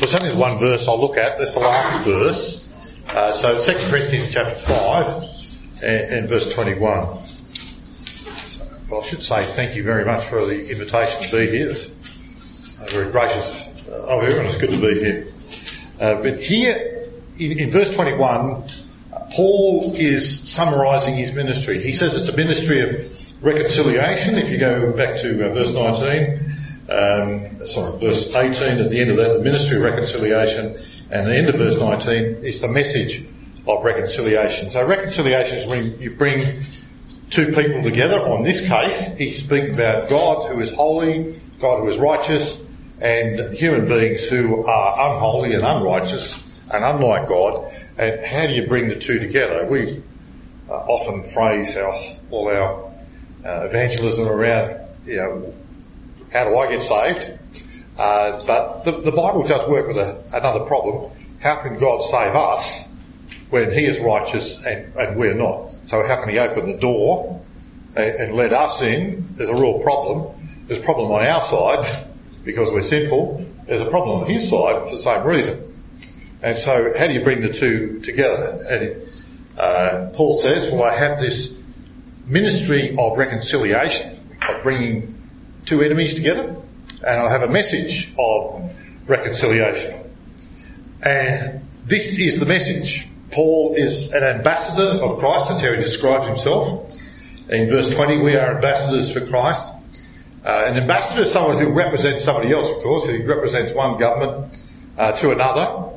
There's only one verse I'll look at. That's the last verse. Uh, so 2 Corinthians chapter 5 and, and verse 21. Well, I should say thank you very much for the invitation to be here. It's very gracious of everyone. It's good to be here. Uh, but here in, in verse 21, Paul is summarising his ministry. He says it's a ministry of reconciliation. If you go back to uh, verse 19, um, sorry, verse 18 at the end of that, the ministry of reconciliation, and the end of verse 19 is the message of reconciliation. So reconciliation is when you bring two people together. On this case, he's speaking about God who is holy, God who is righteous, and human beings who are unholy and unrighteous and unlike God. And how do you bring the two together? We uh, often phrase our, all our uh, evangelism around, you know, how do I get saved? Uh, but the, the, Bible does work with a, another problem. How can God save us when He is righteous and, and we're not? So how can He open the door and, and let us in? There's a real problem. There's a problem on our side because we're sinful. There's a problem on His side for the same reason. And so how do you bring the two together? And uh, Paul says, well, I have this ministry of reconciliation, of bringing two enemies together, and I'll have a message of reconciliation. And this is the message. Paul is an ambassador of Christ, that's how he describes himself. In verse 20, we are ambassadors for Christ. Uh, an ambassador is someone who represents somebody else, of course. He represents one government uh, to another.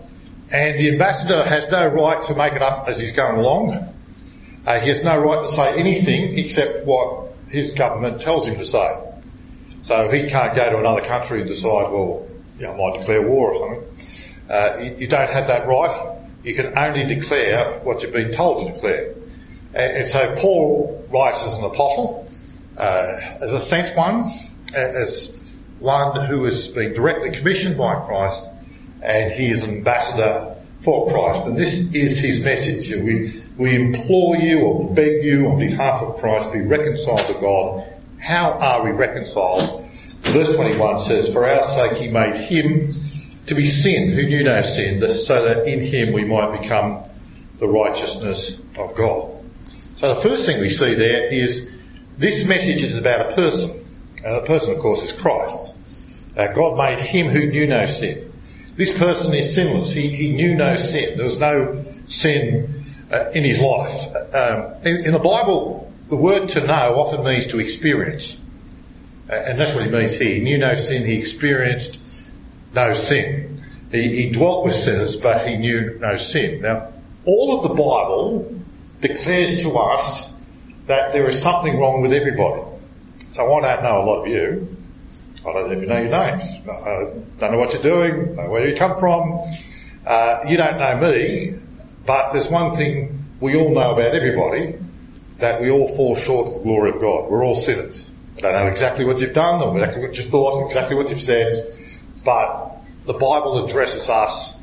And the ambassador has no right to make it up as he's going along. Uh, he has no right to say anything except what his government tells him to say. So he can't go to another country and decide, well, you know, I might declare war or something. Uh, you, you, don't have that right. You can only declare what you've been told to declare. And, and so Paul writes as an apostle, uh, as a sent one, as one who has been directly commissioned by Christ, and he is an ambassador for Christ. And this is his message. We, we implore you or beg you on behalf of Christ, be reconciled to God how are we reconciled? Verse 21 says, For our sake he made him to be sin who knew no sin, so that in him we might become the righteousness of God. So the first thing we see there is this message is about a person. Uh, the person, of course, is Christ. Uh, God made him who knew no sin. This person is sinless. He, he knew no sin. There was no sin uh, in his life. Um, in, in, the Bible, the word to know often means to experience. And that's what he means here. He knew no sin, he experienced no sin. He, he dwelt with sinners, but he knew no sin. Now, all of the Bible declares to us that there is something wrong with everybody. So I don't know a lot of you. I don't even know your names. I don't know what you're doing, where you come from. Uh, you don't know me, but there's one thing we all know about everybody, that we all fall short of the glory of God. We're all sinners. I don't know exactly what you've done or exactly what you've thought, exactly what you've said, but the Bible addresses us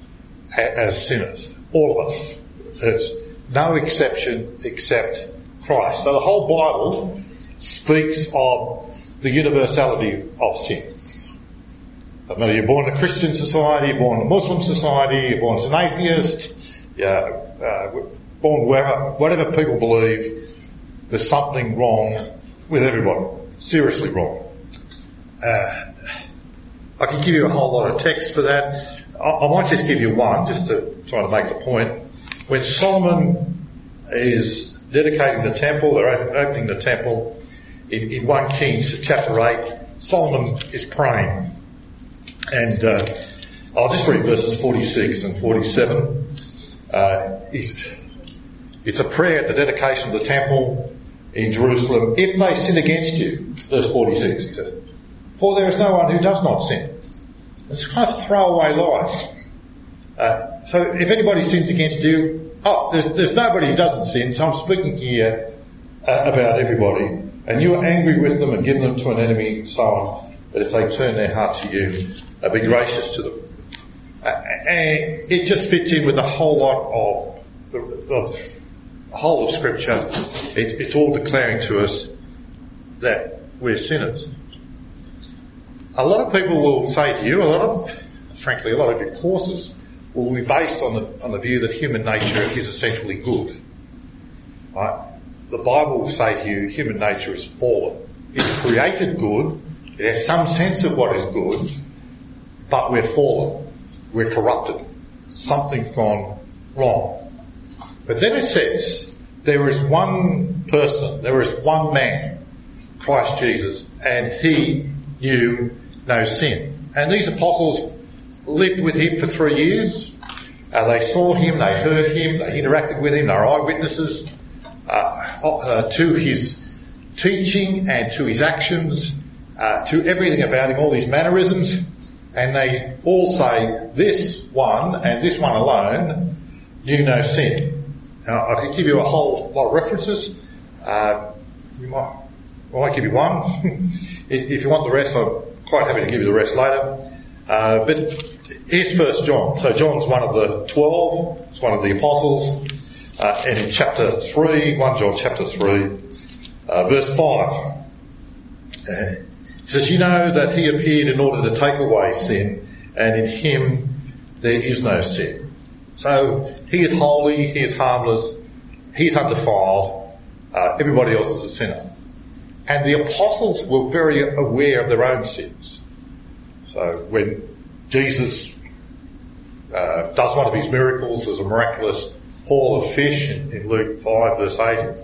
as sinners. All of us. There's no exception except Christ. So the whole Bible speaks of the universality of sin. Whether you're born in a Christian society, you're born in a Muslim society, you're born as an atheist, yeah, uh, born wherever, whatever people believe, there's something wrong with everybody. Seriously wrong. Uh, I can give you a whole lot of text for that. I, I might just give you one, just to try to make the point. When Solomon is dedicating the temple, they're opening the temple, in, in 1 Kings chapter 8, Solomon is praying. And uh, I'll just read verses 46 and 47. Uh, it's a prayer at the dedication of the temple in Jerusalem, if they sin against you, verse 46, he said, for there is no one who does not sin. It's kind of throwaway lies. Uh, so if anybody sins against you, oh, there's, there's nobody who doesn't sin, so I'm speaking here uh, about everybody, and you are angry with them and give them to an enemy, so on. But if they turn their heart to you, uh, be gracious to them. Uh, and it just fits in with a whole lot of the, of whole of Scripture, it, it's all declaring to us that we're sinners. A lot of people will say to you, a lot of frankly, a lot of your courses will be based on the, on the view that human nature is essentially good. Right? The Bible will say to you, human nature is fallen. It's created good, it has some sense of what is good, but we're fallen. We're corrupted. Something's gone wrong. But then it says, there is one person, there is one man, Christ Jesus, and he knew no sin. And these apostles lived with him for three years. Uh, they saw him, they heard him, they interacted with him, they were eyewitnesses uh, uh, to his teaching and to his actions, uh, to everything about him, all his mannerisms. And they all say, this one and this one alone knew no sin. Now, I could give you a whole lot of references. Uh, you might, I might give you one. if you want the rest, I'm quite happy to give you the rest later. Uh, but here's First John. So John's one of the twelve. It's one of the apostles. Uh, and in chapter three, one John chapter three, uh, verse five, he says, "You know that he appeared in order to take away sin, and in him there is no sin." So he is holy, he is harmless, he is undefiled. Uh, everybody else is a sinner. And the apostles were very aware of their own sins. So when Jesus uh, does one of his miracles, there's a miraculous haul of fish in, in Luke 5 verse 8.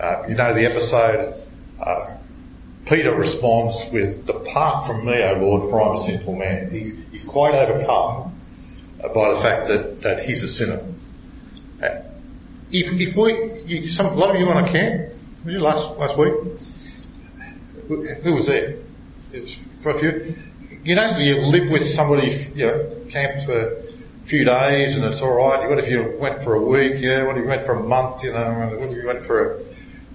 Uh, you know the episode. Uh, Peter responds with, Depart from me, O Lord, for I'm a sinful man. He, he's quite overcome by the fact that, that he's a sinner. Uh, if, if we, you, some, a lot of you on a camp, last, last week, who was there? It was quite a few. You know, you live with somebody, you know, camp for a few days and it's alright. What if you went for a week, yeah? What if you went for a month, you know? What if you went for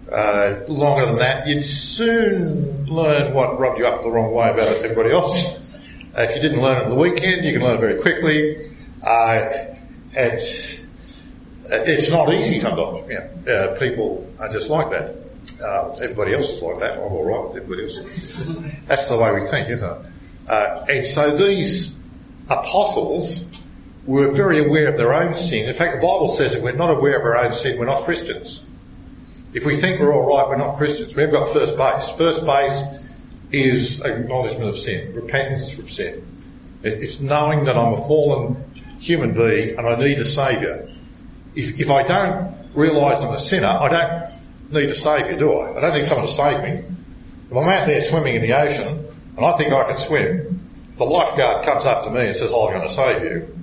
a, uh, longer than that? You'd soon learn what rubbed you up the wrong way about everybody else. Uh, if you didn't learn it on the weekend, you can learn it very quickly. Uh, it's not easy sometimes. Uh, people are just like that. Uh, everybody else is like that. I'm all right everybody else. That's the way we think, isn't it? Uh, and so these apostles were very aware of their own sin. In fact, the Bible says if we're not aware of our own sin, we're not Christians. If we think we're all right, we're not Christians. We've got first base. First base is acknowledgement of sin, repentance from sin. It's knowing that I'm a fallen human being and I need a saviour. If, if I don't realise I'm a sinner, I don't need a saviour, do I? I don't need someone to save me. If I'm out there swimming in the ocean and I think I can swim, if the lifeguard comes up to me and says, oh, I'm going to save you,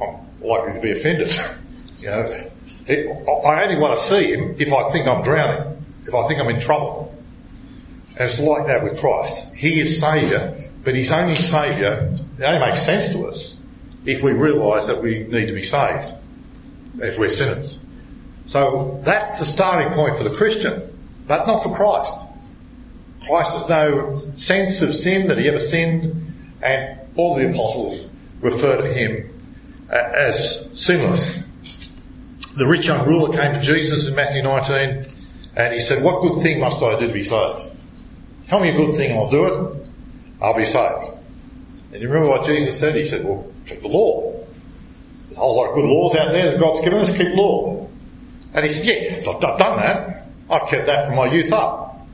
I'm likely to be offended. you know, I only want to see him if I think I'm drowning, if I think I'm in trouble. And it's like that with Christ. He is Saviour, but He's only Saviour, it only makes sense to us if we realise that we need to be saved, if we're sinners. So that's the starting point for the Christian, but not for Christ. Christ has no sense of sin that he ever sinned, and all the apostles refer to him uh, as sinless. The rich young ruler came to Jesus in Matthew 19 and he said, What good thing must I do to be saved? Tell me a good thing I'll do it. I'll be saved. And you remember what Jesus said? He said, Well, keep the law. There's a whole lot of good laws out there that God's given us, keep law. And he said, Yeah, I've done that. I've kept that from my youth up.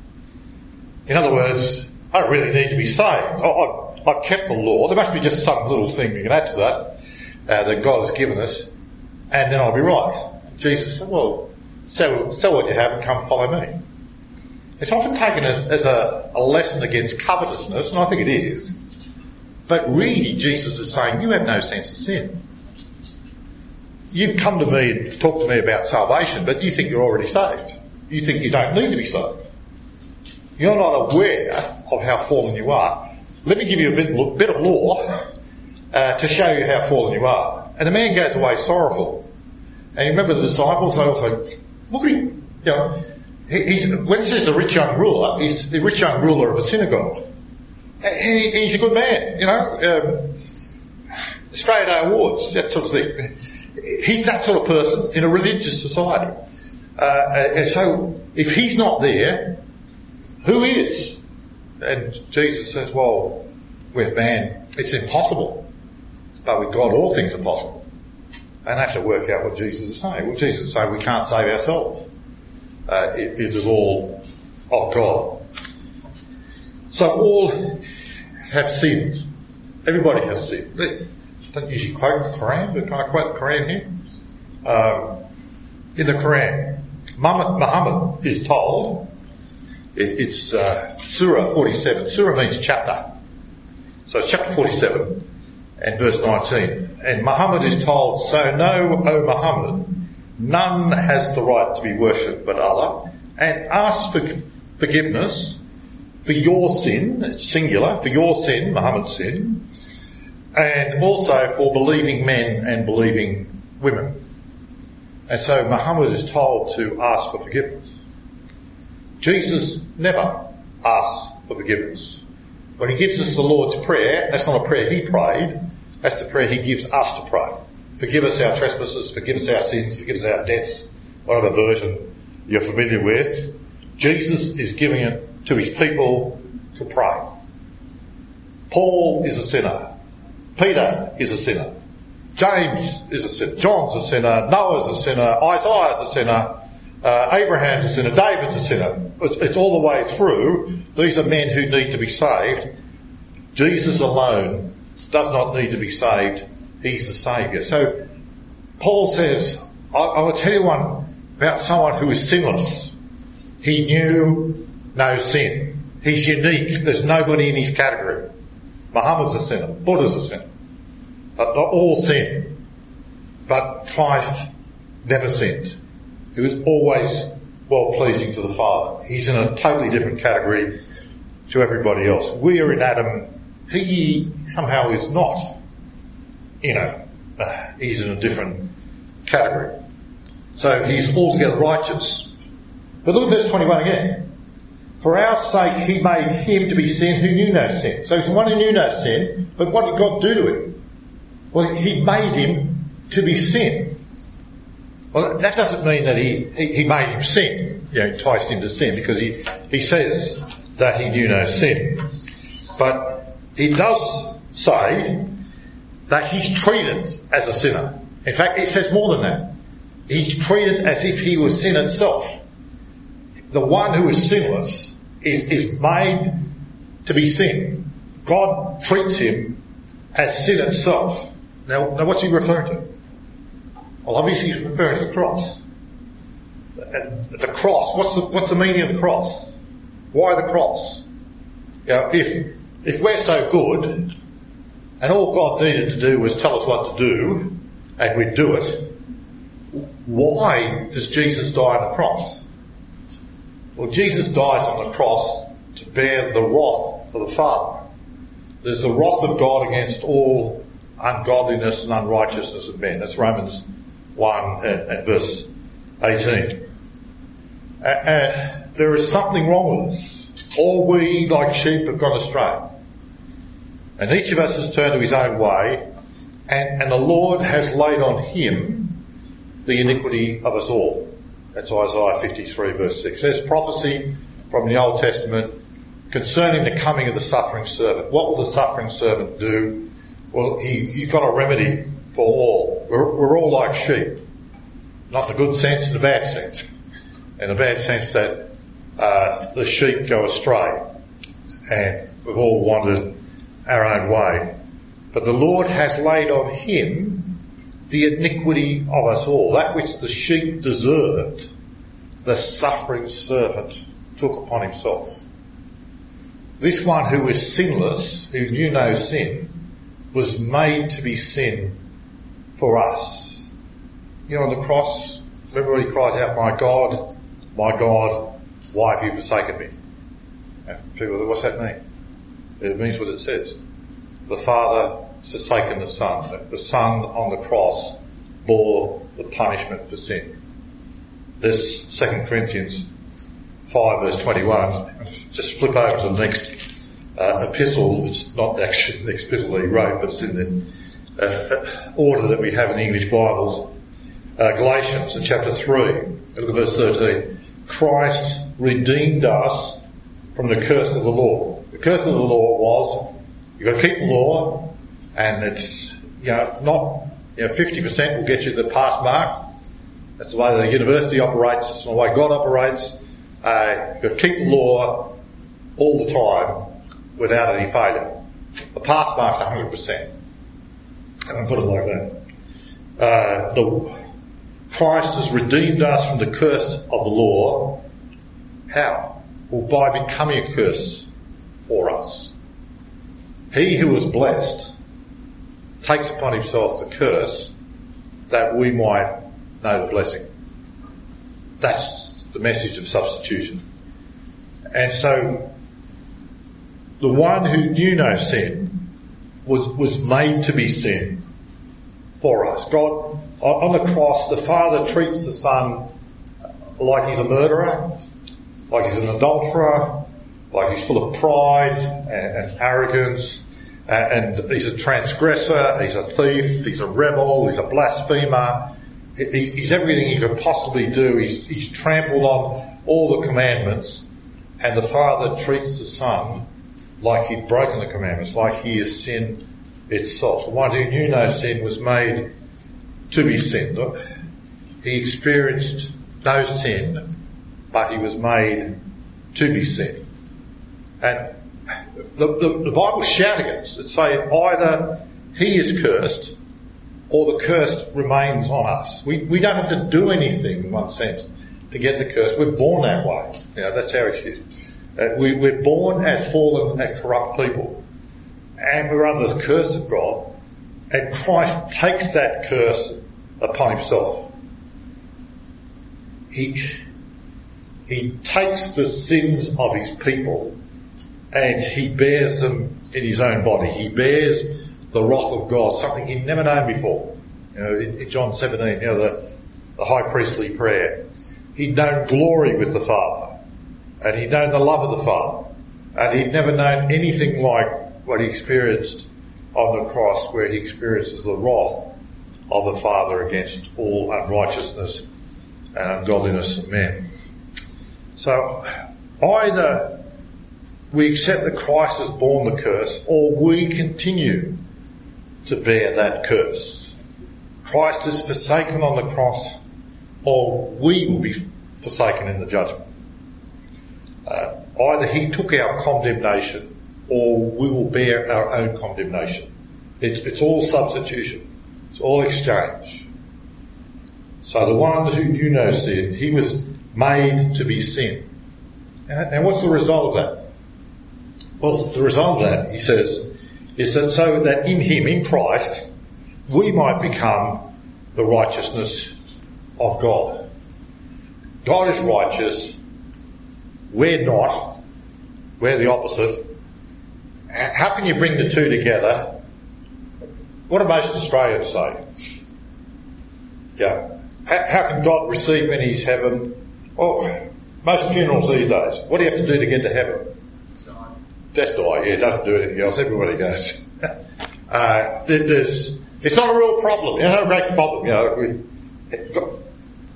In other words, I don't really need to be saved. I've kept the law. There must be just some little thing we can add to that uh, that God has given us, and then I'll be right. Jesus said, Well, sell, sell what you have and come follow me. It's often taken as a, a lesson against covetousness, and I think it is. But really, Jesus is saying, You have no sense of sin. You've come to me and talked to me about salvation, but you think you're already saved. You think you don't need to be saved. You're not aware of how fallen you are. Let me give you a bit, bit of law uh, to show you how fallen you are. And the man goes away sorrowful. And you remember the disciples, they also, look at him, you know, he's, when it says the rich young ruler, he's the rich young ruler of a synagogue. He, he's a good man, you know, um, Australia Day Awards, that sort of thing. He's that sort of person in a religious society. Uh, and so, if he's not there, who is? And Jesus says, well, we're man, it's impossible but with God all things are possible. And I have to work out what Jesus is saying. Well, Jesus is saying we can't save ourselves. Uh, it, it is all of God. So all have sinned. Everybody has sinned. Don't usually quote the Quran, but can I quote the Quran here? Um, in the Quran, Muhammad is told, it's uh, Surah 47. Surah means chapter. So chapter 47 and verse 19. And Muhammad is told, So know, O Muhammad, none has the right to be worshipped but Allah, and ask for forgiveness for your sin, it's singular, for your sin, Muhammad's sin, and also for believing men and believing women. And so Muhammad is told to ask for forgiveness. Jesus never asks for forgiveness. When he gives us the Lord's Prayer, that's not a prayer he prayed, that's the prayer he gives us to pray. Forgive us our trespasses, forgive us our sins, forgive us our debts, whatever version you're familiar with. Jesus is giving it to his people to pray. Paul is a sinner. Peter is a sinner. James is a sinner. John's a sinner. Noah's a sinner. Isaiah's a sinner. Uh, Abraham's a sinner. David's a sinner. It's, it's all the way through. These are men who need to be saved. Jesus alone does not need to be saved. He's the Saviour. So Paul says, I, I will tell you one about someone who is sinless. He knew no sin. He's unique. There's nobody in his category. Muhammad's a sinner. Buddha's a sinner. But not all sin. But Christ never sinned. He was always well pleasing to the Father. He's in a totally different category to everybody else. We are in Adam. He somehow is not. You know, uh, he's in a different category. So he's altogether righteous. But look at verse 21 again. For our sake he made him to be sin who knew no sin. So he's the one who knew no sin, but what did God do to him? Well, he made him to be sin. Well, that doesn't mean that he, he, he made him sin, you know, enticed him to sin, because he, he says that he knew no sin. But he does say that he's treated as a sinner. In fact, it says more than that. He's treated as if he was sin itself. The one who is sinless is, is made to be sin. God treats him as sin itself. Now, now what's he referring to? Well, obviously he's referring to the cross. The cross, what's the, what's the meaning of the cross? Why the cross? You know, if, if we're so good, and all God needed to do was tell us what to do, and we'd do it, why does Jesus die on the cross? Well, Jesus dies on the cross to bear the wrath of the Father. There's the wrath of God against all ungodliness and unrighteousness of men. That's Romans 1 uh, and, and verse 18. And there is something wrong with us. All we, like sheep, have gone astray. And each of us has turned to his own way, and, and the Lord has laid on him the iniquity of us all. That's Isaiah 53 verse 6. There's prophecy from the Old Testament concerning the coming of the suffering servant. What will the suffering servant do? Well, he, he's got a remedy for all. We're, we're all like sheep. Not in the good sense, in the bad sense. In the bad sense that uh, the sheep go astray and we've all wandered our own way. But the Lord has laid on him the iniquity of us all, that which the sheep deserved, the suffering servant took upon himself. This one who was sinless, who knew no sin, was made to be sin for us. You know, on the cross, remember he cried out, my God, my God, why have you forsaken me? And people, what's that mean? It means what it says. The Father forsaken the Son. The Son on the cross bore the punishment for sin. This 2 Corinthians 5 verse 21. Just flip over to the next uh, epistle. It's not actually the next epistle that he wrote, but it's in the uh, order that we have in the English Bibles. Uh, Galatians in chapter 3. Look at verse 13. Christ redeemed us from the curse of the law. The curse of the law was you've got to keep the law and it's you know, not, you know, 50% will get you the pass mark. That's the way the university operates. It's the way God operates. Uh, you've keep the law all the time without any failure. The pass mark's 100%. And I put it like that. Uh, the, Christ has redeemed us from the curse of the law. How? Well, by becoming a curse for us. He who was blessed takes upon himself the curse that we might know the blessing. That's the message of substitution. And so, the one who knew no sin was, was made to be sin for us. God, on the cross, the Father treats the Son like he's a murderer, like he's an adulterer, like he's full of pride and, and arrogance, and, and he's a transgressor, he's a thief, he's a rebel, he's a blasphemer, he, he's everything he could possibly do. He's, he's trampled on all the commandments, and the Father treats the Son like he'd broken the commandments, like he is sin itself. The one who knew no sin was made to be sin. He experienced no sin, but he was made to be sin. And the, the, the Bible it, say either he is cursed or the curse remains on us. We, we don't have to do anything in one sense to get the curse. We're born that way. Know, that's how it is. Uh, we, we're born as fallen and corrupt people. And we're under the curse of God. And Christ takes that curse upon himself. He, he takes the sins of his people and he bears them in his own body. He bears the wrath of God, something he'd never known before. You know, in, in John 17, you know, the, the high priestly prayer. He'd known glory with the Father, and he'd known the love of the Father, and he'd never known anything like what he experienced on the cross, where he experiences the wrath of the Father against all unrighteousness and ungodliness of men. So either we accept that Christ has borne the curse, or we continue to bear that curse. Christ is forsaken on the cross, or we will be forsaken in the judgment. Uh, either he took our condemnation, or we will bear our own condemnation. It's, it's all substitution. It's all exchange. So the one who knew no sin, he was made to be sin. And what's the result of that? Well, the result of that, he says, is that so that in him, in Christ, we might become the righteousness of God. God is righteous. We're not. We're the opposite. How can you bring the two together? What do most Australians say? Yeah. How, can God receive when he's heaven? Well, most funerals these days, what do you have to do to get to heaven? Just die, yeah, doesn't do anything else. Everybody goes. uh, there's, it's not a real problem. Know, not a great problem. You know,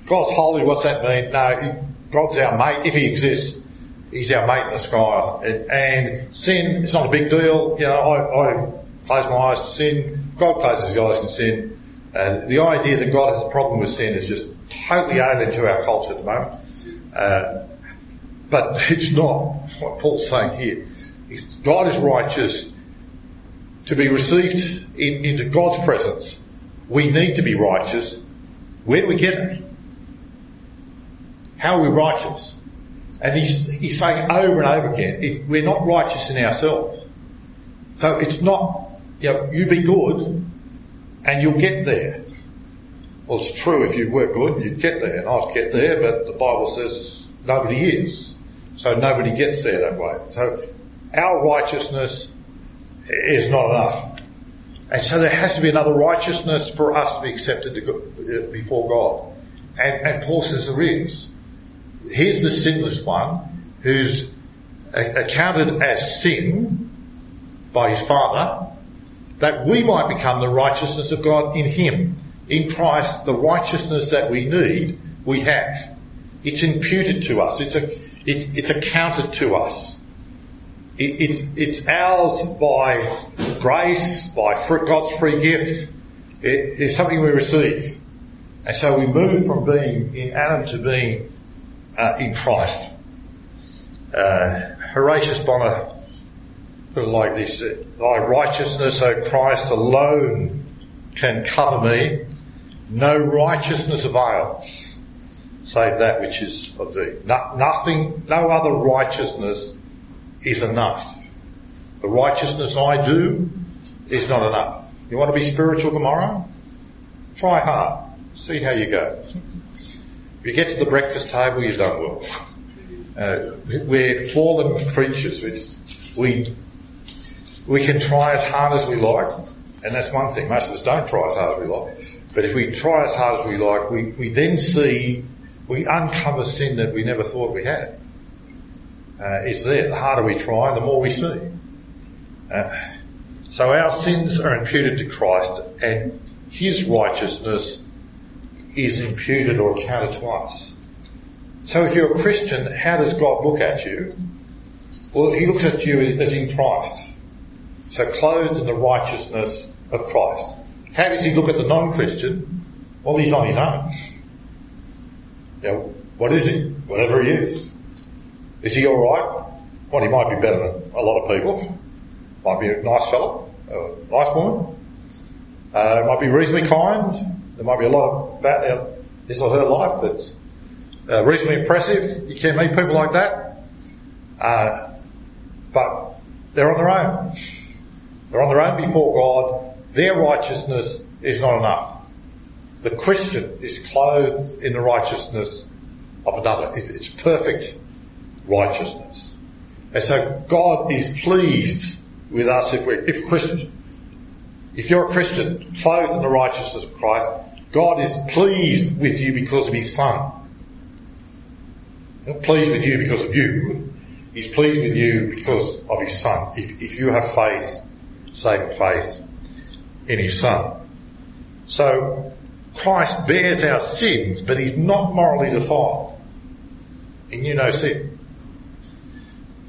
God's holy. What's that mean? No, God's our mate. If He exists, He's our mate in the sky. And, and sin, it's not a big deal. You know, I, I close my eyes to sin. God closes his eyes to sin. And the idea that God has a problem with sin is just totally alien to our culture at the moment. Uh, but it's not what Paul's saying here. God is righteous to be received in, into God's presence. We need to be righteous. Where do we get it? How are we righteous? And he's, he's saying over and over again, if we're not righteous in ourselves. So it's not, you know, you be good and you'll get there. Well, it's true if you were good, you'd get there, and I'd get there, but the Bible says nobody is. So nobody gets there that way. So our righteousness is not enough. And so there has to be another righteousness for us to be accepted to, uh, before God. And, and Paul says there is. Here's the sinless one who's accounted as sin by his Father, that we might become the righteousness of God in him. In Christ, the righteousness that we need, we have. It's imputed to us. It's, a, it's, it's accounted to us it's, it's ours by grace, by God's free gift, It is something we receive. And so we move from being in Adam to being uh, in Christ. Uh, Horatius Bonar put it like this, thy righteousness, O Christ, alone can cover me. No righteousness avails, save that which is of thee. No, nothing, no other righteousness is enough. The righteousness I do is not enough. You want to be spiritual tomorrow? Try hard. See how you go. If you get to the breakfast table, you've done well. Uh, we're fallen creatures. We, we can try as hard as we like, and that's one thing. Most of us don't try as hard as we like. But if we try as hard as we like, we, we then see, we uncover sin that we never thought we had. Uh, it's there. The harder we try, the more we see. Uh, so our sins are imputed to Christ, and His righteousness is imputed or accounted to us. So if you're a Christian, how does God look at you? Well, He looks at you as in Christ. So clothed in the righteousness of Christ. How does He look at the non-Christian? Well, he's on his own. You know, what is he? Whatever he is. Is he alright? Well, he might be better than a lot of people. Might be a nice fellow, a nice woman. Uh, might be reasonably kind. There might be a lot about his or her life that's uh, reasonably impressive. You can meet people like that. Uh, but they're on their own. They're on their own before God. Their righteousness is not enough. The Christian is clothed in the righteousness of another. It's perfect righteousness. And so God is pleased with us if we're, if Christians. If you're a Christian clothed in the righteousness of Christ, God is pleased with you because of His Son. Not pleased with you because of you. He's pleased with you because of His Son. If, if you have faith, saving faith in His Son. So, Christ bears our sins, but He's not morally defiled. He knew no sin.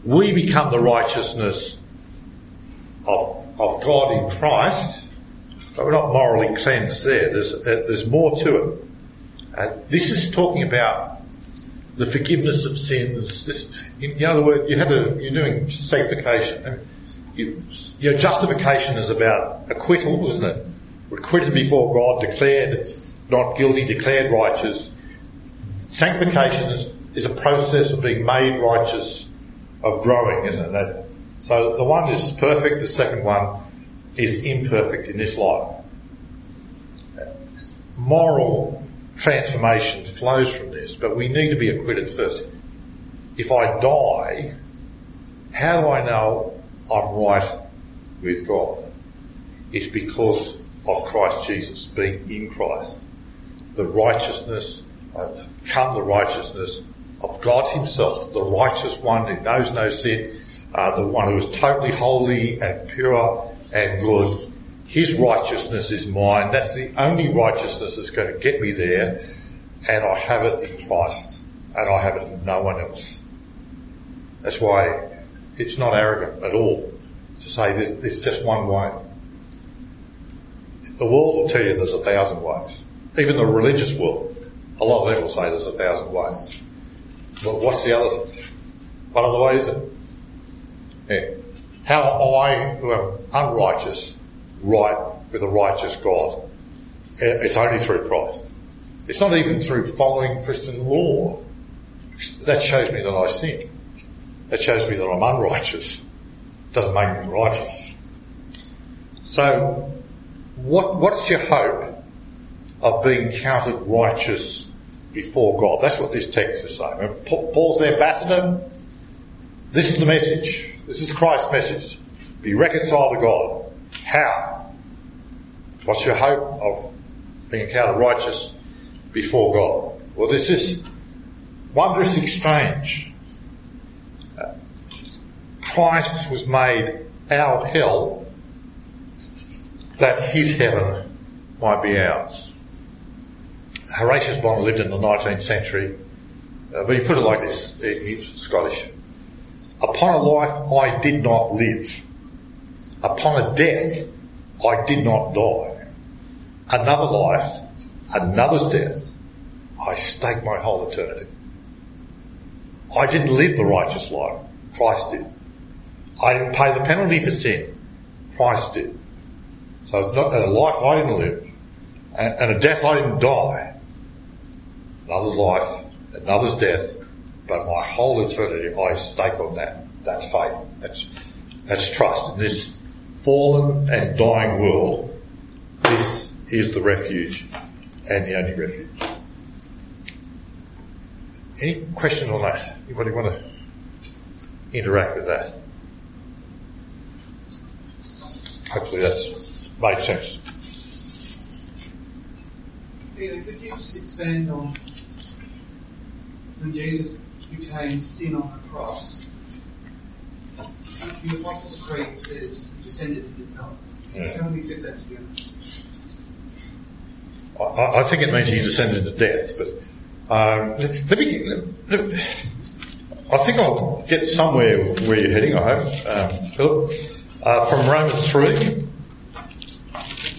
We become the righteousness of, of God in Christ, but we're not morally cleansed there. There's, uh, there's more to it. Uh, this is talking about the forgiveness of sins. This, in, other words, you have a, you're doing sanctification. You, your justification is about acquittal, isn't it? We're acquitted before God, declared not guilty, declared righteous. Sanctification is, is a process of being made righteous, of growing, isn't it? So the one is perfect, the second one is imperfect in this life. Moral transformation flows from this, but we need to be acquitted first. If I die, how do I know I'm right with God? It's because of Christ Jesus, being in Christ. The righteousness, uh, come the righteousness of God Himself, the righteous one who knows no sin, uh, the one who is totally holy and pure and good. His righteousness is mine. That's the only righteousness that's going to get me there. And I have it in Christ. And I have it in no one else. That's why it's not arrogant at all to say there's, there's just one way. The world will tell you there's a thousand ways. Even the religious world, a lot of them will say there's a thousand ways. But what's the other, what other way is it? Yeah. How I, who am unrighteous, right with a righteous God? Uh, it's only through Christ. It's not even through following Christian law. That shows me that I sin. That shows me that I'm unrighteous. Doesn't make me righteous. So, what, what's your hope of being counted righteous before God? That's what this text is saying. Paul's the ambassador. This is the message. This is Christ's message. Be reconciled to God. How? What's your hope of being counted righteous before God? Well, this is wondrous exchange. Uh, Christ was made our hell that his heaven might be ours. Horatius Bonar lived in the 19th century, uh, but he put it like this, he was Scottish. Upon a life I did not live. Upon a death I did not die. another life, another's death, I stake my whole eternity. I didn't live the righteous life. Christ did. I didn't pay the penalty for sin. Christ did. So a life I didn't live and a death I didn't die. Another's life, another's death, but my whole eternity I stake on that. That's faith. That's, that's trust. In this fallen and dying world, this is the refuge and the only refuge. Any questions on that? Anybody want to interact with that? Hopefully that's made sense. Peter, could you just expand on when Jesus became sin on the cross? The Apostles' Creed says he descended into hell. Yeah. How do we fit that together? I, I think it means he descended into death, but um, let me. Let, let, I think I'll get somewhere where you're heading. I hope, um, Philip. Uh, from Romans three.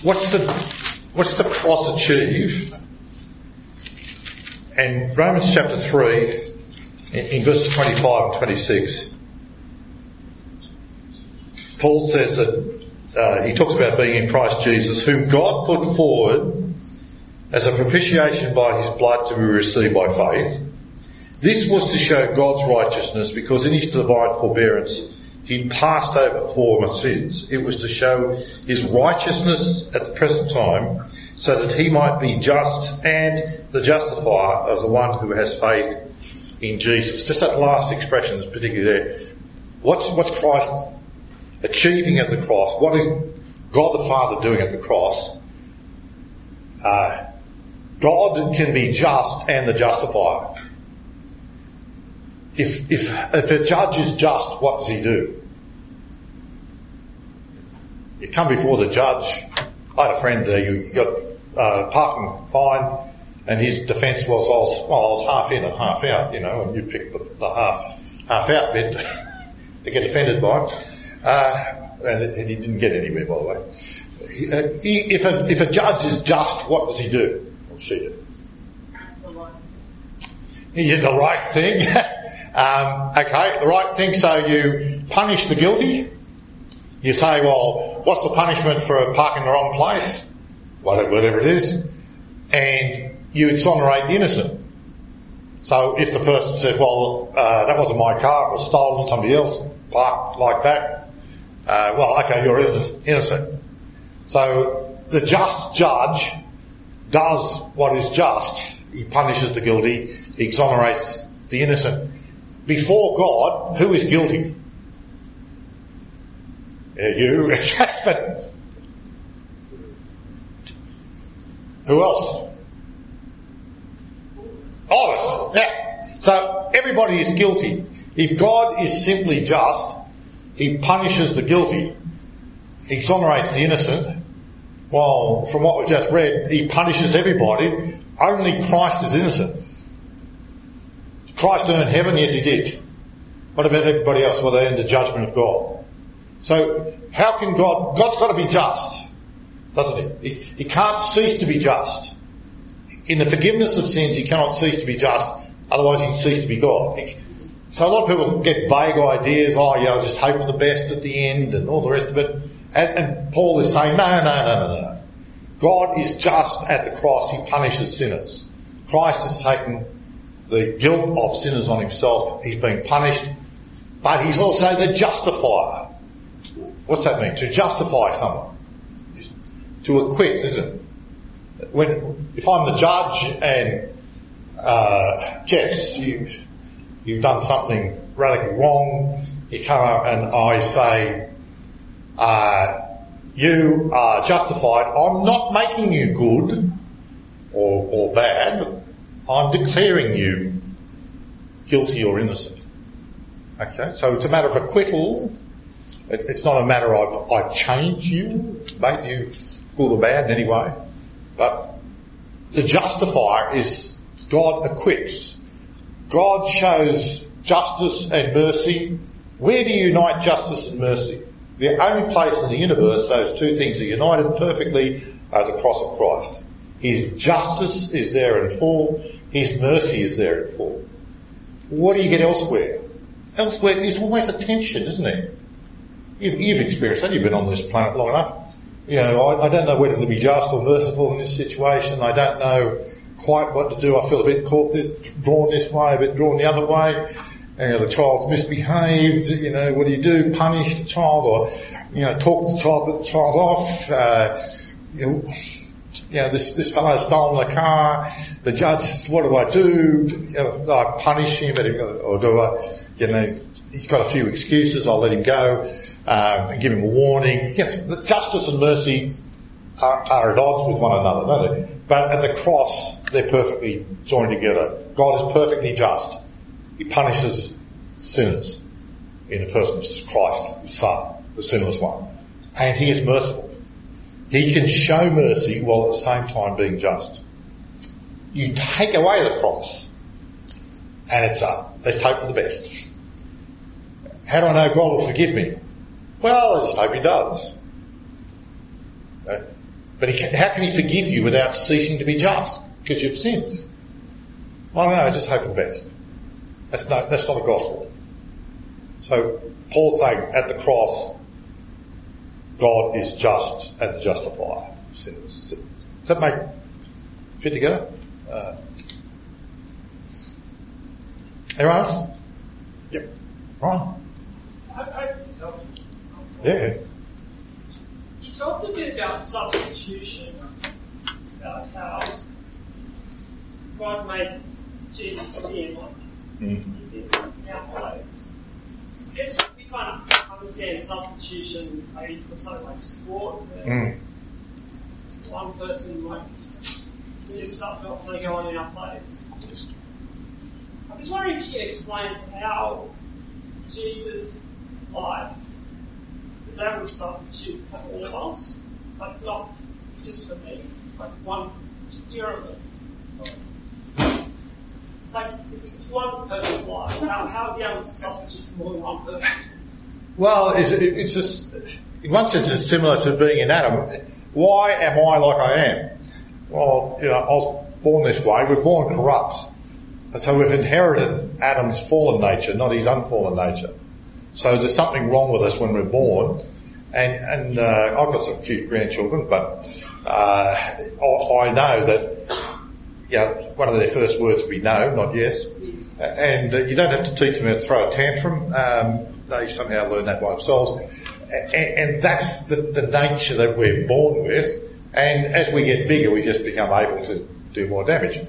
What's the what's the cross achieve? And Romans chapter three, in, in verses twenty-five and twenty-six, Paul says that uh, he talks about being in Christ Jesus, whom God put forward as a propitiation by his blood to be received by faith. This was to show God's righteousness because in his divine forbearance he passed over former sins. It was to show his righteousness at the present time so that he might be just and the justifier of the one who has faith in Jesus. Just that last expression is particularly there. What's, what's Christ achieving at the cross? What is God the Father doing at the cross? Uh, God can be just and the justifier. If, if, if a judge is just, what does he do? You come before the judge. I had a friend, uh, you got uh, parking fine, and his defence was, I was, well, I was half in and half out, you know, and you picked the, the half, half out bit to get offended by. Uh, and, he didn't get anywhere, by the way. Uh, if a, if a judge is just, what does he do? see it. You did the right thing. um, okay, the right thing. So you punish the guilty. You say, well, what's the punishment for parking the wrong place? Whatever it is. And you exonerate the innocent. So if the person says, well, uh, that wasn't my car, it was stolen, somebody else parked like that, uh, well, okay, you're innocent. So the just judge does what is just. He punishes the guilty, he exonerates the innocent. Before God, who is guilty? Uh, you, but who else? All of us. Yeah. So everybody is guilty. If God is simply just, He punishes the guilty, exonerates the innocent, well, from what we just read, he punishes everybody. Only Christ is innocent. Christ earned heaven? Yes, he did. What about everybody else? Well, they're in the judgment of God. So, how can God, God's got to be just, doesn't it? he? He can't cease to be just. In the forgiveness of sins, he cannot cease to be just, otherwise he'd cease to be God. So a lot of people get vague ideas, oh yeah, I'll just hope for the best at the end and all the rest of it. And, and Paul is saying, no, no, no, no, no. God is just at the cross. He punishes sinners. Christ has taken the guilt of sinners on himself. He's being punished, but he's also the justifier. What's that mean? To justify someone. To acquit, isn't it? When, if I'm the judge and, uh, Jess, you, you've done something radically wrong, you come up and I say, uh, you are justified. I'm not making you good or, or bad. I'm declaring you guilty or innocent. Okay, so it's a matter of acquittal. It, it's not a matter of I changed you, made you good or bad in any way. But the justifier is God acquits. God shows justice and mercy. Where do you unite justice and mercy? The only place in the universe those two things are united perfectly at the cross of Christ. His justice is there in full. His mercy is there in full. What do you get elsewhere? Elsewhere, there's always a tension, isn't there? You've, you've experienced that. You've been on this planet long enough. You know, I, I don't know whether to be just or merciful in this situation. I don't know quite what to do. I feel a bit caught, this, drawn this way, a bit drawn the other way. You know, the child's misbehaved. You know, what do you do? Punish the child, or you know, talk the child, the child off. Uh, you know, you know, this, this fellow's stolen a car, the judge, what do I do? You know, do I punish him or do I, you know, he's got a few excuses, I'll let him go, um, and give him a warning. Know, justice and mercy are, are at odds with one another, don't they? But at the cross, they're perfectly joined together. God is perfectly just. He punishes sinners in the person of Christ, the Son, the sinless one. And he is merciful. He can show mercy while at the same time being just. You take away the cross, and it's a, let's hope for the best. How do I know God will forgive me? Well, I just hope He does. But he, how can He forgive you without ceasing to be just? Because you've sinned. I don't know, I just hope for the best. That's not, that's not the gospel. So Paul's saying at the cross, God is just and the justifier of sinners. Does that make fit together? Uh, anyone else? Yep. Ron? I, I. Yeah. You talked a bit about substitution, about how God made Jesus sin like Mm. in our place. I guess we kind of understand substitution maybe from something like sport, where Mm. one person might do something off they go on in our place. I'm just wondering if you could explain how Jesus' life able to substitute for all of us, like not just for me, like one. Mean? Like it's, it's one person's life. How, how is he able to substitute for more than one person? Well, it's, it's just, in one sense, it's similar to being in Adam. Why am I like I am? Well, you know, I was born this way. We're born corrupt. And so we've inherited Adam's fallen nature, not his unfallen nature. So there's something wrong with us when we're born. And, and uh, I've got some cute grandchildren, but uh, I, I know that you know, one of their first words will be no, not yes. And uh, you don't have to teach them how to throw a tantrum. Um, they somehow learn that by themselves. And, and that's the, the nature that we're born with. And as we get bigger, we just become able to do more damage.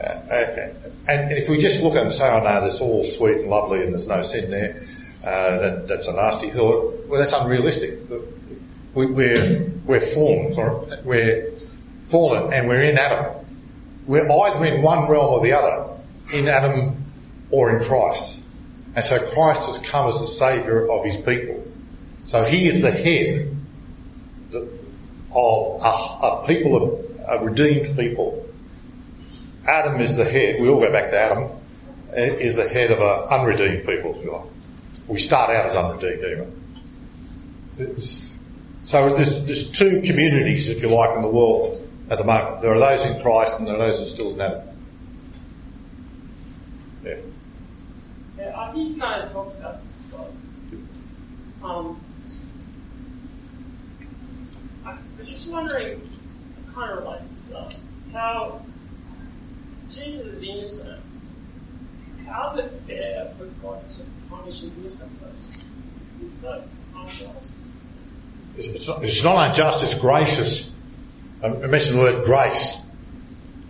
Uh, uh, and if we just look at it and say, oh no, that's all sweet and lovely and there's no sin there, uh, that, that's a nasty thought, well that's unrealistic. We, we're, we're fallen, sorry, we're fallen and we're in Adam. We're either in one realm or the other, in Adam or in Christ. And so Christ has come as the saviour of his people. So he is the head of a, a people of a redeemed people. Adam is the head, we all go back to Adam, is the head of an unredeemed people, if you like. We start out as unredeemed. It's, so there's, there's two communities, if you like, in the world at the moment. There are those in Christ and there are those are still in Adam. Yeah. Yeah, I think you kind of talked about this, but um, I'm just wondering, kind of related to that, how Jesus is innocent. How is it fair for God to punish an innocent person? Is that unjust? It's not, it's not unjust, it's gracious. I mentioned the word grace.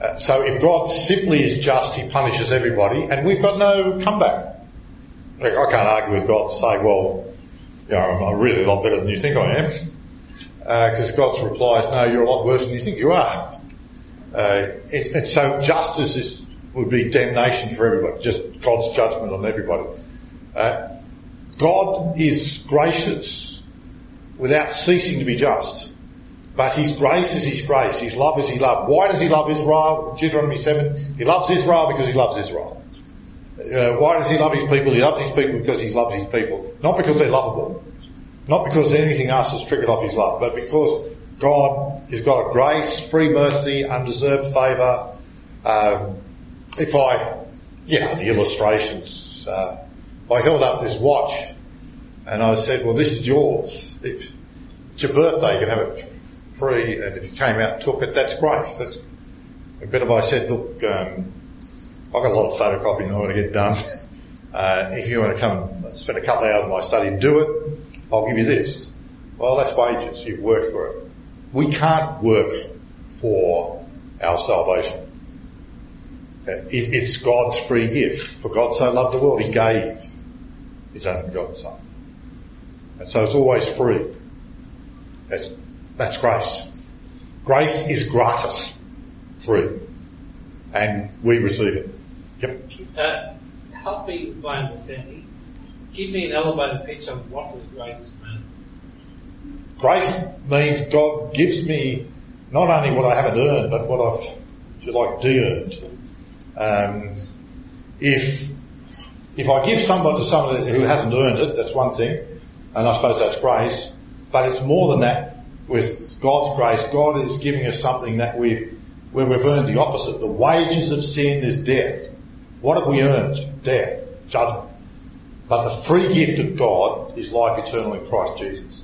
Uh, so if God simply is just, He punishes everybody, and we've got no comeback. Like, I can't argue with God to say, well, you know, I'm, I'm really a lot better than you think I am. Because uh, God's reply is, no, you're a lot worse than you think you are. Uh, it, and so justice is, would be damnation for everybody, just God's judgment on everybody. Uh, God is gracious without ceasing to be just. But His grace is His grace. His love is His love. Why does He love Israel? Deuteronomy 7. He loves Israel because He loves Israel. Uh, why does He love His people? He loves His people because He loves His people. Not because they're lovable. Not because anything else has triggered off His love, but because God has got a grace, free mercy, undeserved favour. Um, if I, you know, the illustrations, uh, I held up this watch and I said, well, this is yours. If it's your birthday, you can have it free, and if you came out and took it, that's grace. That's, a but if I said, look, um, I've got a lot of photocopying I want to get done. Uh, if you want to come and spend a couple of hours in my study and do it, I'll give you this. Well, that's wages. You've worked for it. We can't work for our salvation. Uh, it, it's God's free gift. For God so loved the world, He gave His only begotten Son. And so it's always free. That's, that's grace. Grace is gratis, free. And we receive it. Yep. Uh, help me my understanding. Give me an elevated pitch on what does grace mean. Grace means God gives me not only what I haven't earned, but what I've, if you like, de-earned. Um, if if I give somebody to somebody who hasn't earned it, that's one thing, and I suppose that's grace. But it's more than that. With God's grace, God is giving us something that we've where we've earned the opposite. The wages of sin is death. What have we earned? Death, judgment. But the free gift of God is life eternal in Christ Jesus.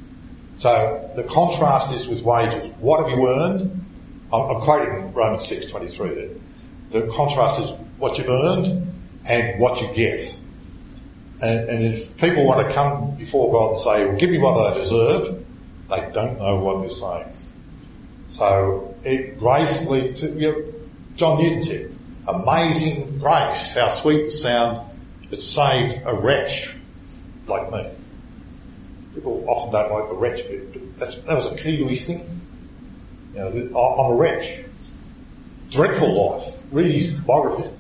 So the contrast is with wages. What have you earned? I'm, I'm quoting Romans 6:23 there. The contrast is what you've earned and what you get. And, and, if people want to come before God and say, well, give me what I deserve, they don't know what they're saying. So it, grace leads to, you know, John Newton said, amazing grace, how sweet the sound that saved a wretch like me. People often don't like the wretch bit, but that was a key to his thinking. You know, I'm a wretch. Dreadful life. Read his biography.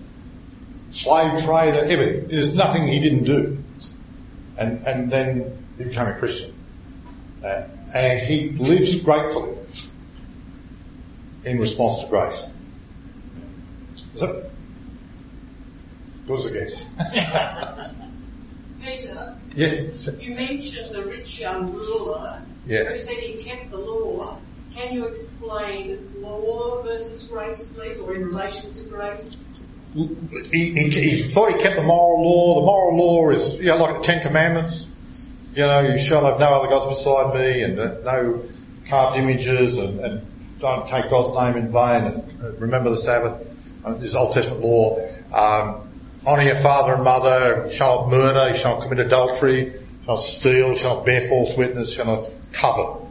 Slave trader, everything. There's nothing he didn't do. And, and then he became a Christian. Uh, and he lives gratefully in response to grace. Is it? Goes against. Peter, yes. you mentioned the rich young ruler Yeah. who said he kept the law. Can you explain law versus grace, please, or in relation to grace? He, he, he thought he kept the moral law. The moral law is, you know, like the Ten Commandments. You know, you shall have no other gods beside me and uh, no carved images and, and don't take God's name in vain and remember the Sabbath. Uh, this Old Testament law. Um, honour your father and mother, shall not murder, you shall not commit adultery, shall not steal, shall not bear false witness, shall not covet.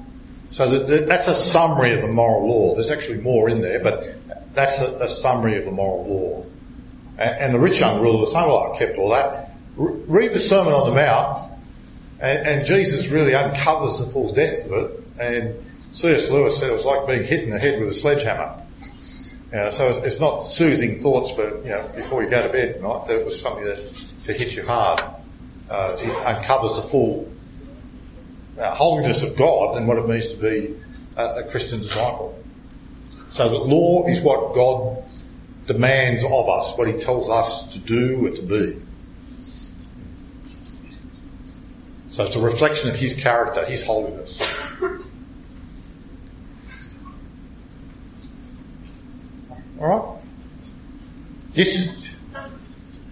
So that, that, that's a summary of the moral law. There's actually more in there, but that's a, a summary of the moral law. And, the rich young ruler was saying, well, I kept all that. Read the Sermon on the Mount, and, and Jesus really uncovers the full depths of it. And C.S. Lewis said it was like being hit in the head with a sledgehammer. You know, so it's not soothing thoughts, but you know, before you go to bed at night, there was something that to hit you hard. Uh, it uncovers the full uh, holiness of God and what it means to be a, a Christian disciple. So the law is what God demands of us, what He tells us to do and to be. So it's a reflection of His character, His holiness. All right. Yes.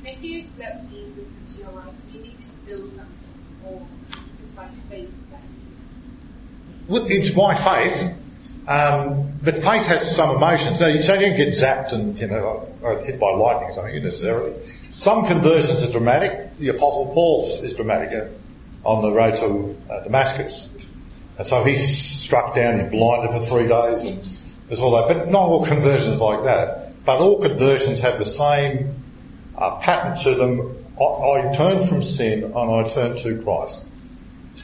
If you accept Jesus into your life, you need to build something, or just by faith that It's by faith, um, but faith has some emotions. So you, don't get zapped and you know or hit by lightning or something necessarily. Some conversions are dramatic. The Apostle Paul's is dramatic uh, on the road to uh, Damascus, and so he's struck down and blinded for three days, and there's all that. But not all conversions like that. But all conversions have the same uh, pattern to them. I, I turn from sin and I turn to Christ.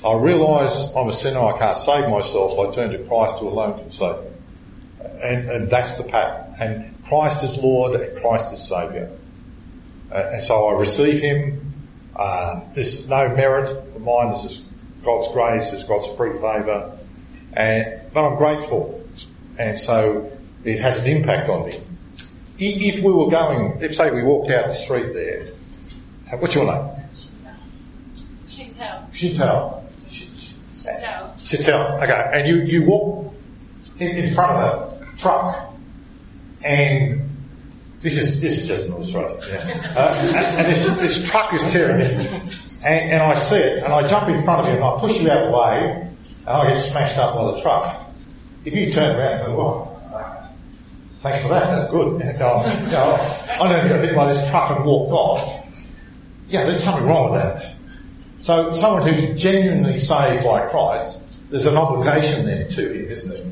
I realise I'm a sinner, I can't save myself, I turn to Christ who alone can save me. And, and that's the pattern. And Christ is Lord and Christ is Saviour. And so I receive Him. Uh, there's no merit of mine, this is God's grace, it's God's free favour. And, but I'm grateful. And so it has an impact on me. If we were going, if say we walked out the street there, what's your name? Chantel. Chantal. Chantel. Chantal. Okay. And you, you walk in, in front of a truck, and this is this is just an illustration. Yeah. Uh, and, and this, this truck is tearing me, and, and I see it, and I jump in front of you and I push you out of the way, and I get smashed up by the truck. If you turn around and go, well, uh, thanks for that, that's good. Know, you know, I don't get hit by this truck and walk off. Yeah, there's something wrong with that. So someone who's genuinely saved by Christ, there's an obligation there to him, isn't there?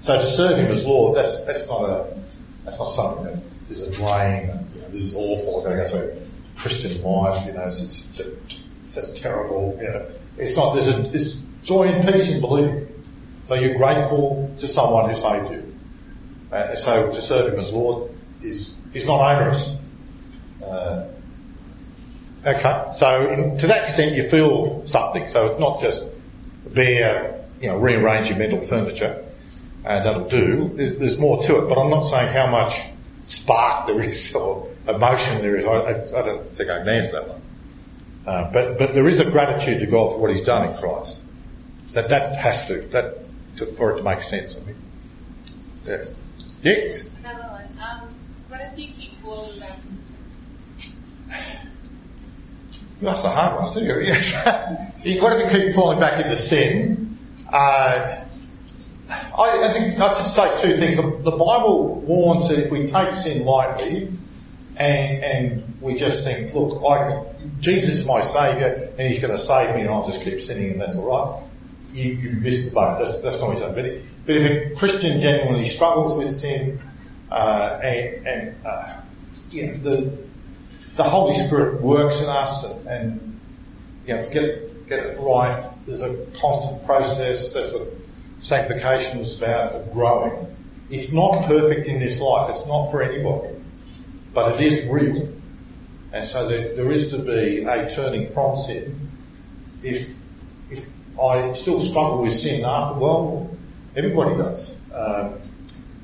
So to serve him as Lord, that's that's not a that's not something that is a drain. You know, this is awful. I've to go through Christian life. You know, it's, it's, it's terrible. You know, it's not. There's a there's joy and peace in believing. So you're grateful to someone who saved you. Uh, so to serve him as Lord is is not onerous. Uh, okay, so in, to that extent you feel something. So it's not just be uh, you know rearrange your mental furniture. Uh, that'll do. There's, there's, more to it, but I'm not saying how much spark there is or emotion there is. I, I, I don't think I can answer that one. Uh, but but there is a gratitude to God for what He's done in Christ. That that has to that to, for it to make sense. I mean, yeah. Yes. Another one. Um, what if you keep? Asked the hard one, you? Yes. what if you keep falling back into sin? Uh, I, I, think I'll just say two things. The, the, Bible warns that if we take sin lightly and, and we just think, look, I can, Jesus is my saviour and he's going to save me and I'll just keep sinning and that's alright, you, you missed the boat. That's, that's not what he's saying. But, but if a Christian genuinely struggles with sin uh, and, and uh, yeah, the, the Holy Spirit works in us and, and you know, get, get it right. There's a constant process. That's what sanctification is about growing. It's not perfect in this life. It's not for anybody. But it is real. And so there, there is to be a turning from sin. If, if I still struggle with sin after, well, everybody does. Um,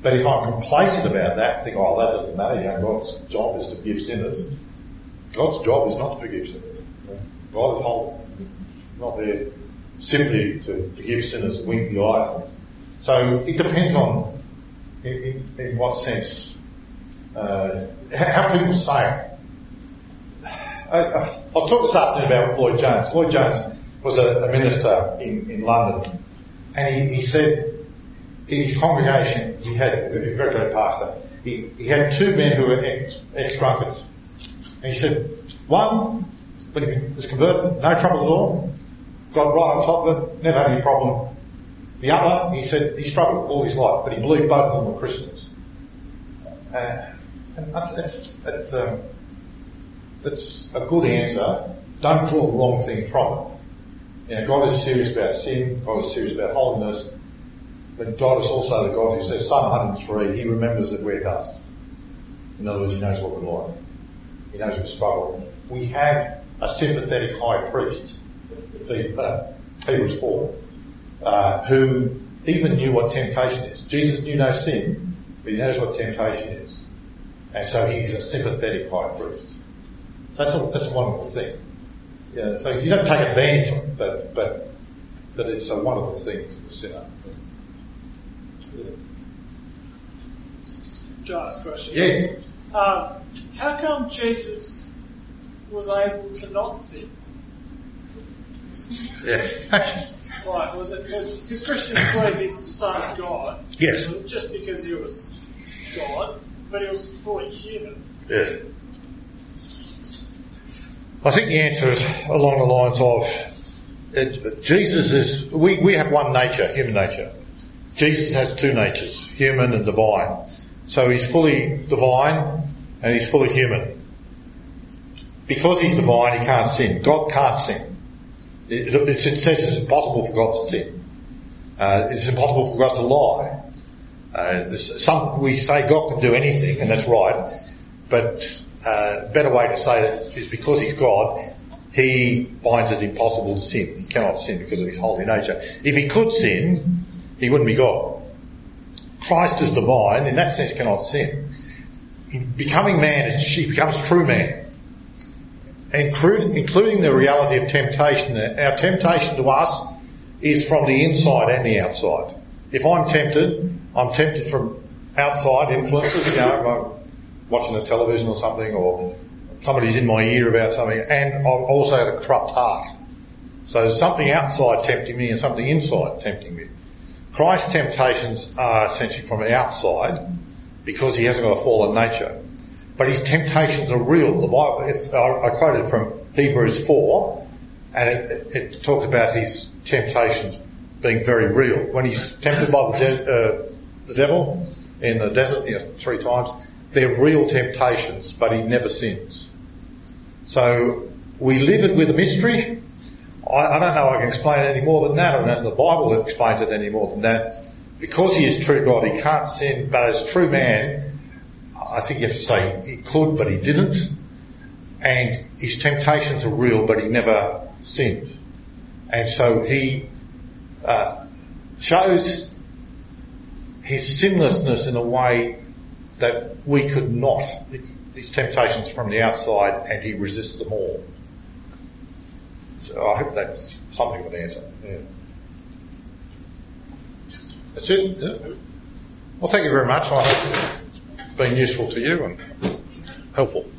but if I'm complacent about that, think, oh, that doesn't matter, you know, God's job is to give sinners. God's job is not to forgive sinners. God is not, not there simply to forgive sinners, wink the eye So it depends on in, in, in what sense, uh, how people say it. I, I, will talk this afternoon about Lloyd Jones. Lloyd Jones was a, a minister in, in London and he, he, said in his congregation he had, a very good pastor, he, he had two men who were ex, ex-drunkards. And he said, one, when he was converted, no trouble at all got right on top of it, never had any problem. The other, he said he struggled all his life, but he believed both of them were Christians. Uh, and that's, that's, that's, um, that's a good answer. Don't draw the wrong thing from it. You know, God is serious about sin, God is serious about holiness, but God is also the God who says, Psalm 103, He remembers that we're dust. In other words, He knows what we're like. He knows we struggle. We have a sympathetic high priest uh, Hebrews 4, uh, who even knew what temptation is. Jesus knew no sin, but he knows what temptation is. And so he's a sympathetic high priest. That's a, that's a wonderful thing. Yeah, so you don't take advantage of it, but, but, but it's a wonderful thing to the sinner. Yeah. Can I ask a question? Yeah. Um, how come Jesus was able to not sin? Yeah. Right, was it because, because Christians believe he's the Son of God? Yes. Just because he was God, but he was fully human. Yes. I think the answer is along the lines of it, Jesus is, we, we have one nature, human nature. Jesus has two natures, human and divine. So he's fully divine and he's fully human. Because he's divine, he can't sin. God can't sin. It, it, says it's impossible for God to sin. Uh, it's impossible for God to lie. Uh, some, we say God can do anything, and that's right, but uh, a better way to say it is because He's God, He finds it impossible to sin. He cannot sin because of His holy nature. If He could sin, He wouldn't be God. Christ is divine, in that sense cannot sin. In becoming man, He becomes true man including the reality of temptation. Our temptation to us is from the inside and the outside. If I'm tempted, I'm tempted from outside influences, you know, I'm watching the television or something, or somebody's in my ear about something, and I'm also a corrupt heart. So something outside tempting me and something inside tempting me. Christ's temptations are essentially from outside because he hasn't got a fallen nature. But his temptations are real. The Bible, it's, I, quoted from Hebrews 4, and it, it, it talked about his temptations being very real. When he's tempted by the, de- uh, the devil in the desert you know, three times, they're real temptations, but he never sins. So we live it with a mystery. I, I don't know I can explain it any more than that, and the Bible explains it any more than that. Because he is true God, he can't sin, but as true man, I think you have to say he could, but he didn't. And his temptations are real, but he never sinned. And so he uh, shows his sinlessness in a way that we could not. His temptations from the outside, and he resists them all. So I hope that's something of an answer. Yeah. That's it. Well, thank you very much. I hope it's been useful to you and helpful.